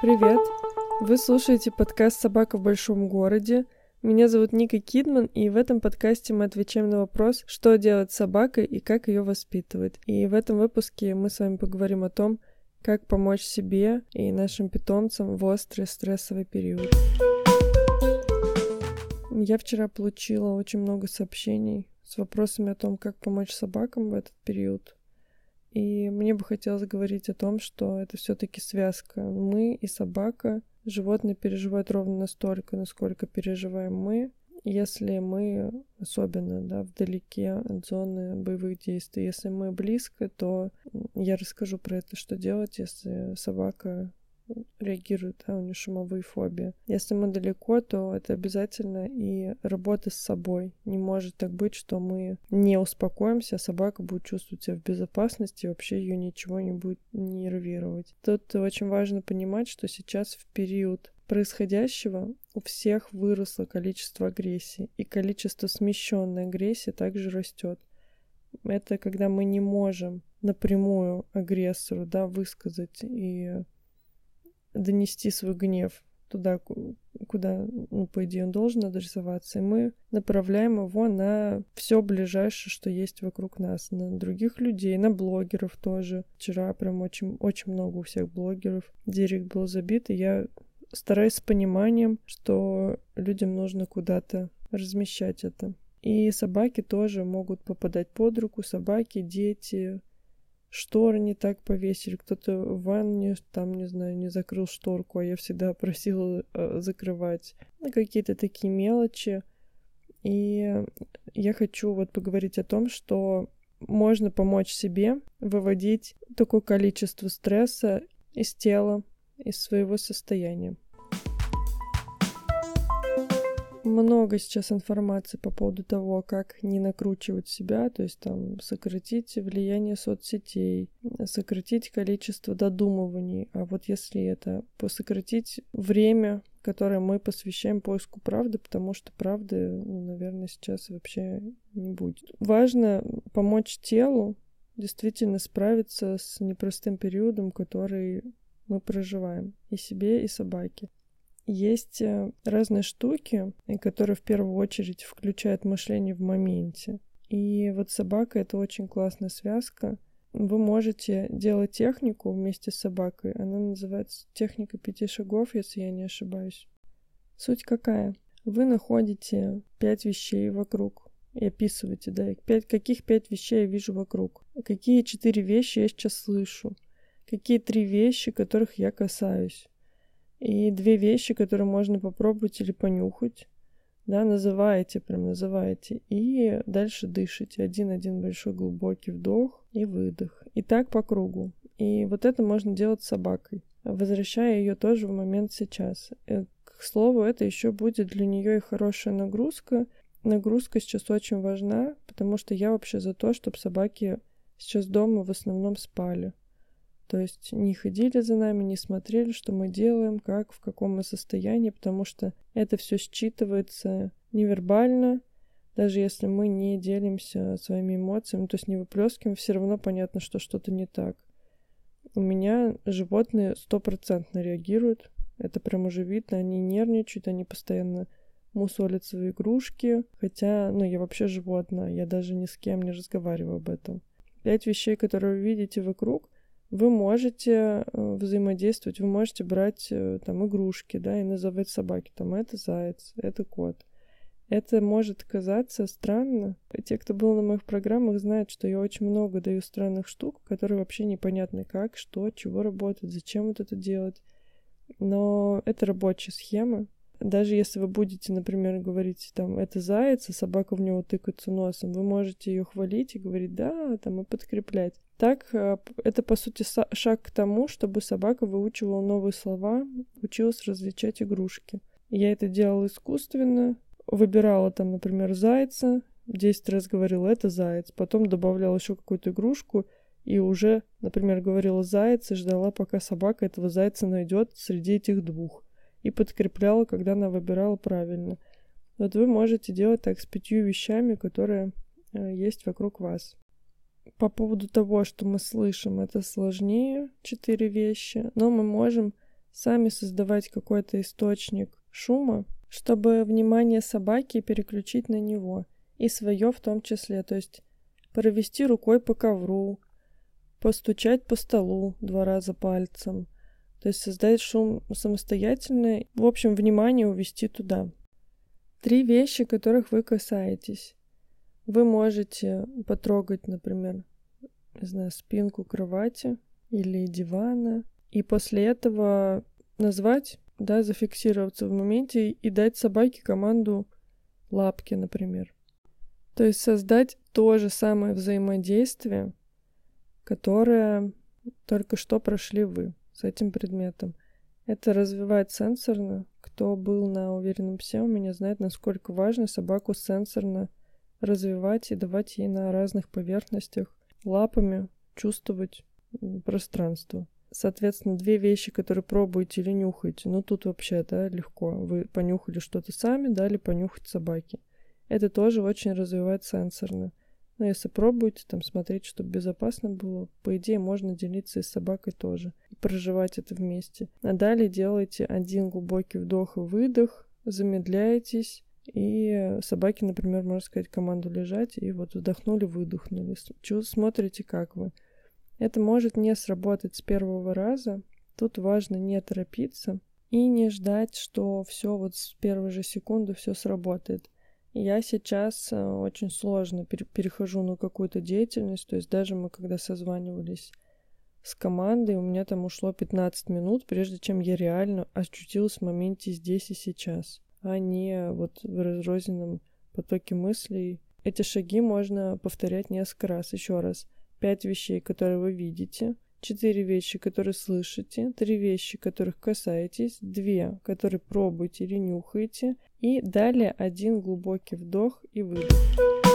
Привет! Вы слушаете подкаст «Собака в большом городе». Меня зовут Ника Кидман, и в этом подкасте мы отвечаем на вопрос, что делать с собакой и как ее воспитывать. И в этом выпуске мы с вами поговорим о том, как помочь себе и нашим питомцам в острый стрессовый период. Я вчера получила очень много сообщений с вопросами о том, как помочь собакам в этот период. И мне бы хотелось говорить о том, что это все-таки связка. Мы и собака. Животные переживают ровно настолько, насколько переживаем мы. Если мы, особенно да, вдалеке от зоны боевых действий, если мы близко, то я расскажу про это, что делать, если собака реагирует, да, у нее шумовые фобии. Если мы далеко, то это обязательно и работа с собой. Не может так быть, что мы не успокоимся, а собака будет чувствовать себя в безопасности, и вообще ее ничего не будет нервировать. Тут очень важно понимать, что сейчас в период происходящего у всех выросло количество агрессии, и количество смещенной агрессии также растет. Это когда мы не можем напрямую агрессору да, высказать и донести свой гнев туда, куда, ну, по идее, он должен адресоваться, и мы направляем его на все ближайшее, что есть вокруг нас, на других людей, на блогеров тоже. Вчера прям очень, очень много у всех блогеров директ был забит, и я стараюсь с пониманием, что людям нужно куда-то размещать это. И собаки тоже могут попадать под руку, собаки, дети, шторы не так повесили, кто-то в ванне, там, не знаю, не закрыл шторку, а я всегда просила э, закрывать. Ну, какие-то такие мелочи. И я хочу вот поговорить о том, что можно помочь себе выводить такое количество стресса из тела, из своего состояния много сейчас информации по поводу того, как не накручивать себя, то есть там сократить влияние соцсетей, сократить количество додумываний. А вот если это сократить время, которое мы посвящаем поиску правды, потому что правды, ну, наверное, сейчас вообще не будет. Важно помочь телу действительно справиться с непростым периодом, который мы проживаем и себе, и собаке. Есть э, разные штуки, которые в первую очередь включают мышление в моменте. И вот собака — это очень классная связка. Вы можете делать технику вместе с собакой. Она называется техника пяти шагов, если я не ошибаюсь. Суть какая? Вы находите пять вещей вокруг и описываете, да, пять, каких пять вещей я вижу вокруг, какие четыре вещи я сейчас слышу, какие три вещи, которых я касаюсь, и две вещи, которые можно попробовать или понюхать. Да, называете, прям называете. И дальше дышите. Один-один большой глубокий вдох и выдох. И так по кругу. И вот это можно делать с собакой, возвращая ее тоже в момент сейчас. И, э, к слову, это еще будет для нее и хорошая нагрузка. Нагрузка сейчас очень важна, потому что я вообще за то, чтобы собаки сейчас дома в основном спали. То есть не ходили за нами, не смотрели, что мы делаем, как, в каком мы состоянии, потому что это все считывается невербально, даже если мы не делимся своими эмоциями, то есть не выплескиваем, все равно понятно, что что-то не так. У меня животные стопроцентно реагируют, это прям уже видно, они нервничают, они постоянно мусолят свои игрушки, хотя, ну, я вообще животное, я даже ни с кем не разговариваю об этом. Пять вещей, которые вы видите вокруг — вы можете э, взаимодействовать, вы можете брать э, там игрушки, да, и называть собаки, там, это заяц, это кот. Это может казаться странно. Те, кто был на моих программах, знают, что я очень много даю странных штук, которые вообще непонятны как, что, чего работать, зачем вот это делать. Но это рабочая схема, даже если вы будете, например, говорить, там, это заяц, а собака в него тыкается носом, вы можете ее хвалить и говорить, да, там, и подкреплять. Так, э, это, по сути, шаг к тому, чтобы собака выучивала новые слова, училась различать игрушки. Я это делала искусственно, выбирала там, например, зайца, 10 раз говорила, это заяц, потом добавляла еще какую-то игрушку, и уже, например, говорила заяц и ждала, пока собака этого зайца найдет среди этих двух и подкрепляла, когда она выбирала правильно. Вот вы можете делать так с пятью вещами, которые э, есть вокруг вас. По поводу того, что мы слышим, это сложнее, четыре вещи, но мы можем сами создавать какой-то источник шума, чтобы внимание собаки переключить на него, и свое в том числе, то есть провести рукой по ковру, постучать по столу два раза пальцем, то есть создать шум самостоятельно, в общем, внимание увести туда. Три вещи, которых вы касаетесь. Вы можете потрогать, например, не знаю, спинку кровати или дивана, и после этого назвать, да, зафиксироваться в моменте и дать собаке команду лапки, например. То есть создать то же самое взаимодействие, которое только что прошли вы с этим предметом. Это развивает сенсорно. Кто был на уверенном псе, у меня знает, насколько важно собаку сенсорно развивать и давать ей на разных поверхностях лапами чувствовать пространство. Соответственно, две вещи, которые пробуете или нюхаете. Ну, тут вообще, да, легко. Вы понюхали что-то сами, дали понюхать собаке. Это тоже очень развивает сенсорно. Но если пробуете, там, смотреть, чтобы безопасно было, по идее, можно делиться и с собакой тоже. Проживать это вместе. А далее делайте один глубокий вдох и выдох, замедляетесь, и собаке, например, можно сказать команду лежать, и вот вдохнули, выдохнули. Смотрите, как вы. Это может не сработать с первого раза. Тут важно не торопиться и не ждать, что все вот с первой же секунды все сработает. Я сейчас э, очень сложно перехожу на какую-то деятельность, то есть даже мы когда созванивались с командой, у меня там ушло 15 минут, прежде чем я реально очутилась в моменте здесь и сейчас, а не вот в разрозненном потоке мыслей. Эти шаги можно повторять несколько раз, еще раз – пять вещей, которые вы видите, четыре вещи, которые слышите, три вещи, которых касаетесь, две, которые пробуете или нюхаете, и далее один глубокий вдох и выдох.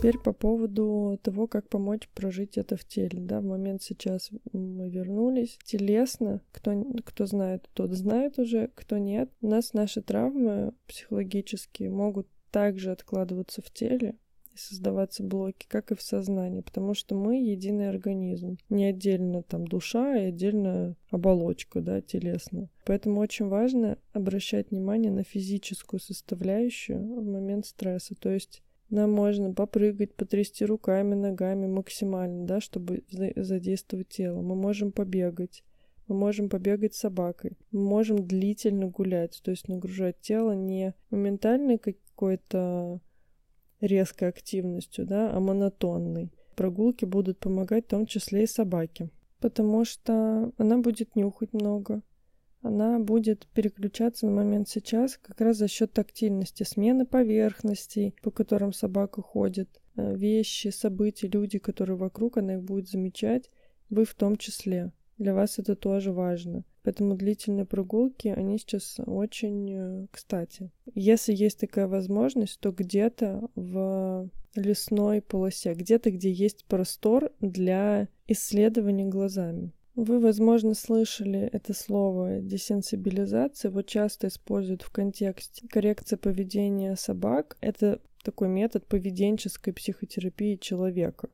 Теперь по поводу того, как помочь прожить это в теле. Да, в момент сейчас мы вернулись. Телесно, кто, кто знает, тот знает уже, кто нет. У нас наши травмы психологические могут также откладываться в теле, и создаваться блоки, как и в сознании, потому что мы единый организм, не отдельно там душа и отдельно оболочка, да, телесная. Поэтому очень важно обращать внимание на физическую составляющую в момент стресса, то есть нам можно попрыгать, потрясти руками, ногами максимально, да, чтобы задействовать тело. Мы можем побегать, мы можем побегать с собакой, мы можем длительно гулять, то есть нагружать тело не моментальной какой-то резкой активностью, да, а монотонной. Прогулки будут помогать в том числе и собаке, потому что она будет нюхать много, она будет переключаться на момент сейчас как раз за счет тактильности, смены поверхностей, по которым собака ходит, э, вещи, события, люди, которые вокруг, она их будет замечать, вы в том числе. Для вас это тоже важно. Поэтому длительные прогулки, они сейчас очень э, кстати. Если есть такая возможность, то где-то в лесной полосе, где-то, где есть простор для исследования глазами. Вы, возможно, слышали это слово десенсибилизация. Его часто используют в контексте коррекции поведения собак. Это такой метод поведенческой психотерапии человека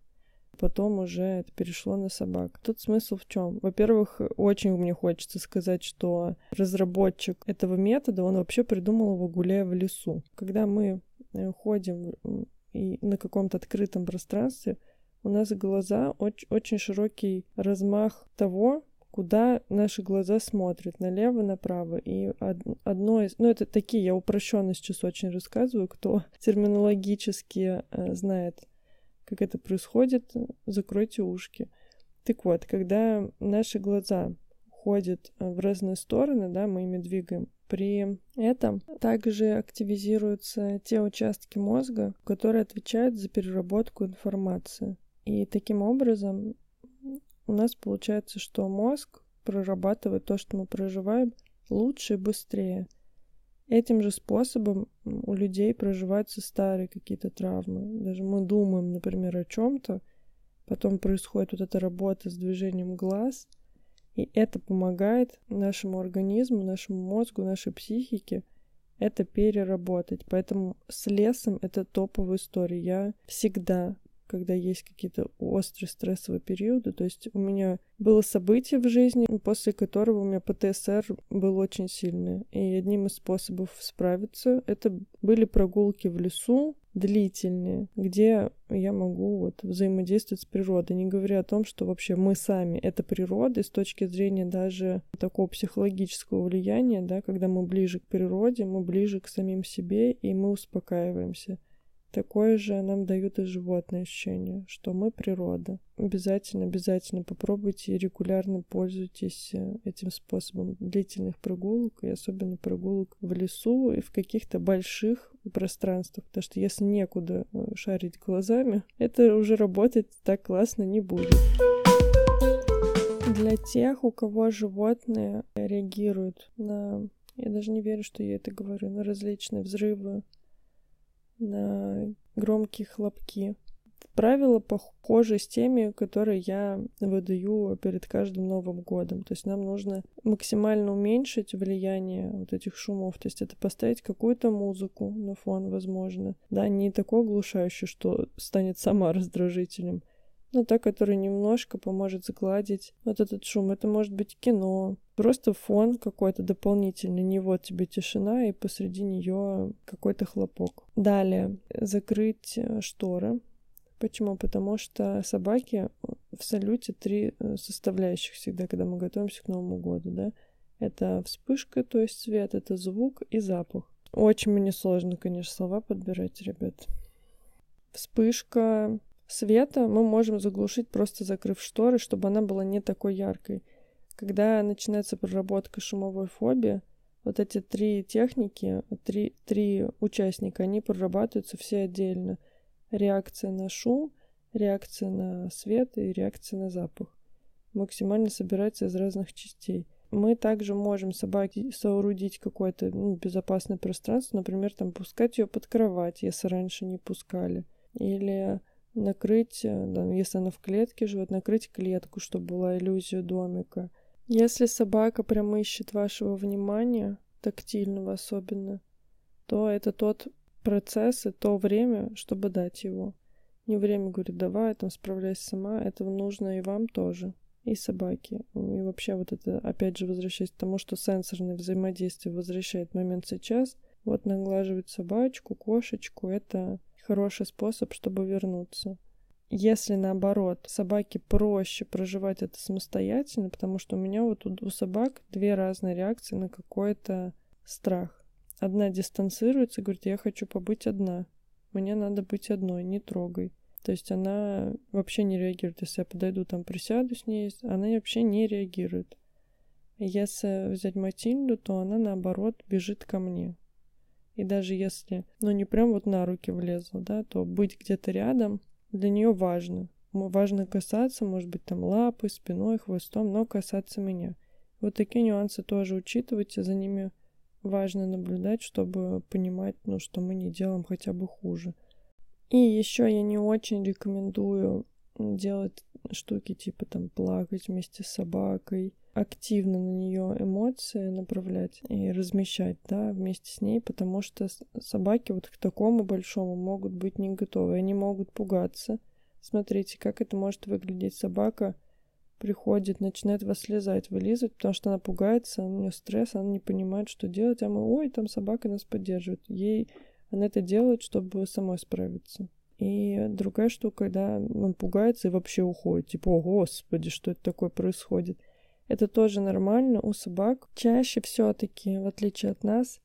потом уже это перешло на собак. Тут смысл в чем? Во-первых, очень мне хочется сказать, что разработчик этого метода, он вообще придумал его гуляя в лесу. Когда мы э, ходим и на каком-то открытом пространстве, у нас глаза очень, очень широкий размах того, куда наши глаза смотрят, налево, направо. И одно из... Ну, это такие, я упрощенно сейчас очень рассказываю, кто терминологически э, знает как это происходит, закройте ушки. Так вот, когда наши глаза ходят э, в разные стороны, да, мы ими двигаем, при этом также активизируются те участки мозга, которые отвечают за переработку информации. И таким образом у нас получается, что мозг прорабатывает то, что мы проживаем, лучше и быстрее. Этим же способом у людей проживаются старые какие-то травмы. Даже мы думаем, например, о чем-то, потом происходит вот эта работа с движением глаз, и это помогает нашему организму, нашему мозгу, нашей психике это переработать. Поэтому с лесом это топовая история. Я всегда когда есть какие-то острые стрессовые периоды. То есть у меня было событие в жизни, после которого у меня ПТСР был очень сильный. И одним из способов справиться это были прогулки в лесу, длительные, где я могу вот взаимодействовать с природой, не говоря о том, что вообще мы сами — это природа, и с точки зрения даже такого психологического влияния, да, когда мы ближе к природе, мы ближе к самим себе, и мы успокаиваемся. Такое же нам дают и животные ощущения, что мы природа. Обязательно, обязательно попробуйте и регулярно пользуйтесь э, этим способом длительных прогулок, и особенно прогулок в лесу и в каких-то больших пространствах, потому что если некуда э, шарить глазами, это уже работать так классно не будет. Для тех, у кого животные реагируют на... Я даже не верю, что я это говорю, на различные взрывы, на громкие хлопки. Правила похожи с теми, которые я выдаю перед каждым Новым годом. То есть нам нужно максимально уменьшить влияние вот этих шумов. То есть это поставить какую-то музыку на фон, возможно. Да, не такой оглушающий, что станет сама раздражителем, но та, которая немножко поможет сгладить вот этот шум. Это может быть кино, просто фон какой-то дополнительный, не вот тебе тишина и посреди нее какой-то хлопок. Далее, закрыть э, шторы. Почему? Потому что собаки в салюте три э, составляющих всегда, когда мы готовимся к Новому году, да. Это вспышка, то есть свет, это звук и запах. Очень мне сложно, конечно, слова подбирать, ребят. Вспышка света мы можем заглушить, просто закрыв шторы, чтобы она была не такой яркой. Когда начинается проработка шумовой фобии, вот эти три техники, три, три участника, они прорабатываются все отдельно. Реакция на шум, реакция на свет и реакция на запах. Максимально собирается из разных частей. Мы также можем собаке соорудить какое-то ну, безопасное пространство, например, там пускать ее под кровать, если раньше не пускали. Или накрыть, э, да, если она в клетке живет, накрыть клетку, чтобы была иллюзия домика. Если собака прям ищет вашего внимания, тактильного особенно, то это тот процесс и то время, чтобы дать его. Не время говорит, давай, там справляйся сама, этого нужно и вам тоже, и собаке. И вообще вот это, опять же, возвращаясь к тому, что сенсорное взаимодействие возвращает момент сейчас, вот наглаживать собачку, кошечку, это хороший способ, чтобы вернуться. Если наоборот, собаке проще проживать это самостоятельно, потому что у меня вот у, у собак две разные реакции на какой-то страх. Одна дистанцируется, говорит, я хочу побыть одна. Мне надо быть одной, не трогай. То есть она вообще не реагирует. Если я подойду, там присяду с ней, она вообще не реагирует. Если взять Матильду, то она наоборот бежит ко мне. И даже если, ну не прям вот на руки влезла, да, то быть где-то рядом для нее важно. Важно касаться, может быть, там лапы, спиной, хвостом, но касаться меня. Вот такие нюансы тоже учитывайте, за ними важно наблюдать, чтобы понимать, ну, что мы не делаем хотя бы хуже. И еще я не очень рекомендую делать штуки типа там плакать вместе с собакой, активно на нее эмоции направлять и размещать, да, вместе с ней, потому что собаки вот к такому большому могут быть не готовы, они могут пугаться. Смотрите, как это может выглядеть. Собака приходит, начинает вас слезать, вылизывать, потому что она пугается, у нее стресс, она не понимает, что делать, а мы, ой, там собака нас поддерживает. Ей она это делает, чтобы самой справиться. И другая штука, когда он пугается и вообще уходит. Типа, о, господи, что это такое происходит? Это тоже нормально у собак. Чаще все-таки, в отличие от нас,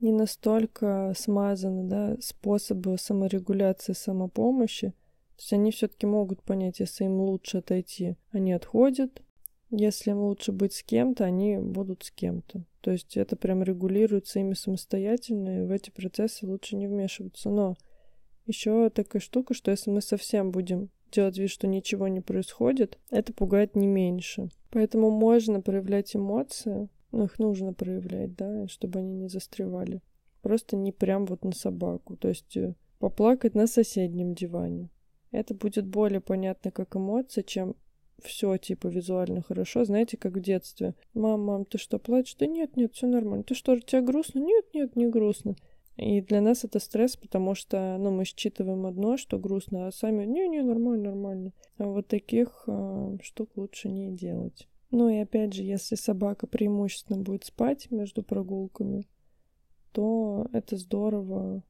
не настолько смазаны да, способы саморегуляции, самопомощи. То есть они все-таки могут понять, если им лучше отойти, они отходят. Если им лучше быть с кем-то, они будут с кем-то. То есть это прям регулируется ими самостоятельно, и в эти процессы лучше не вмешиваться. Но еще такая штука, что если мы совсем будем делать вид, что ничего не происходит, это пугает не меньше. Поэтому можно проявлять эмоции, но их нужно проявлять, да, чтобы они не застревали. Просто не прям вот на собаку. То есть э, поплакать на соседнем диване. Это будет более понятно как эмоция, чем все типа визуально хорошо. Знаете, как в детстве. Мам, мам, ты что, плачешь? Да нет, нет, все нормально. Ты что, тебе грустно? Нет, нет, не грустно. И для нас это стресс, потому что, ну, мы считываем одно, что грустно, а сами, не-не, нормально, нормально. А вот таких э, штук лучше не делать. Ну и опять же, если собака преимущественно будет спать между прогулками, то это здорово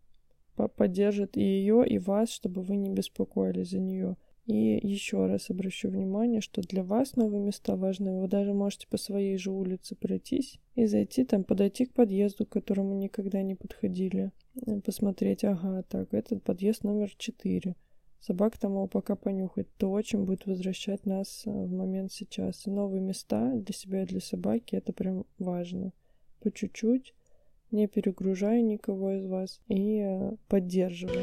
поддержит и ее, и вас, чтобы вы не беспокоились за нее. И еще раз обращу внимание, что для вас новые места важны. Вы даже можете по своей же улице пройтись и зайти там, подойти к подъезду, к которому никогда не подходили. Посмотреть, ага, так, этот подъезд номер 4. Собака там его пока понюхает. То очень будет возвращать нас э, в момент сейчас. И новые места для себя и для собаки это прям важно. По чуть-чуть, не перегружая никого из вас и э, поддерживая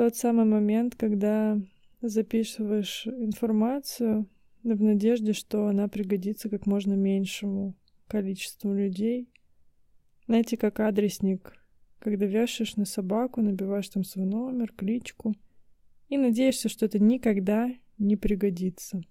тот самый момент, когда записываешь информацию в надежде, что она пригодится как можно меньшему количеству людей. Знаете, как адресник, когда вешаешь на собаку, набиваешь там свой номер, кличку и надеешься, что это никогда не пригодится.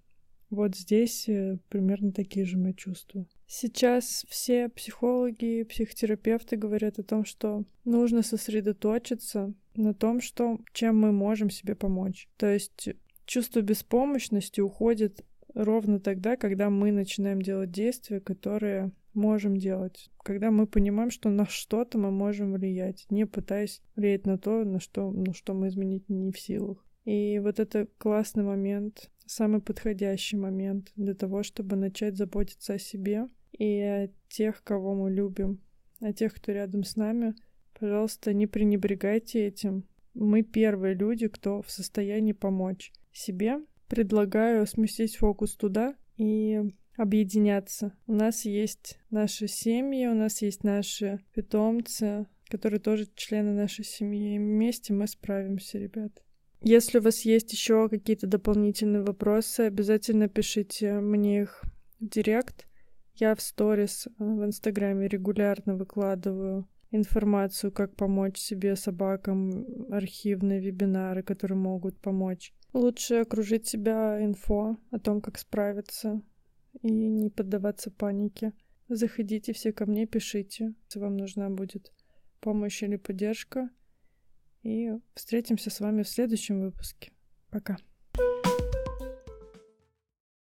Вот здесь э, примерно такие же мои чувства. Сейчас все психологи, психотерапевты говорят о том, что нужно сосредоточиться на том, что, чем мы можем себе помочь. То есть чувство беспомощности уходит ровно тогда, когда мы начинаем делать действия, которые можем делать, когда мы понимаем, что на что-то мы можем влиять, не пытаясь влиять на то, на что, ну, что мы изменить не в силах. И вот это классный момент, самый подходящий момент для того, чтобы начать заботиться о себе и о тех, кого мы любим, о тех, кто рядом с нами — Пожалуйста, не пренебрегайте этим. Мы первые люди, кто в состоянии помочь себе. Предлагаю сместить фокус туда и объединяться. У нас есть наши семьи, у нас есть наши питомцы, которые тоже члены нашей семьи. И вместе мы справимся, ребят. Если у вас есть еще какие-то дополнительные вопросы, обязательно пишите мне их в директ. Я в сторис э, в Инстаграме регулярно выкладываю информацию, как помочь себе собакам, архивные вебинары, которые могут помочь. Лучше окружить себя инфо о том, как справиться и не поддаваться панике. Заходите все ко мне, пишите, если вам нужна будет помощь или поддержка. И встретимся с вами в следующем выпуске. Пока.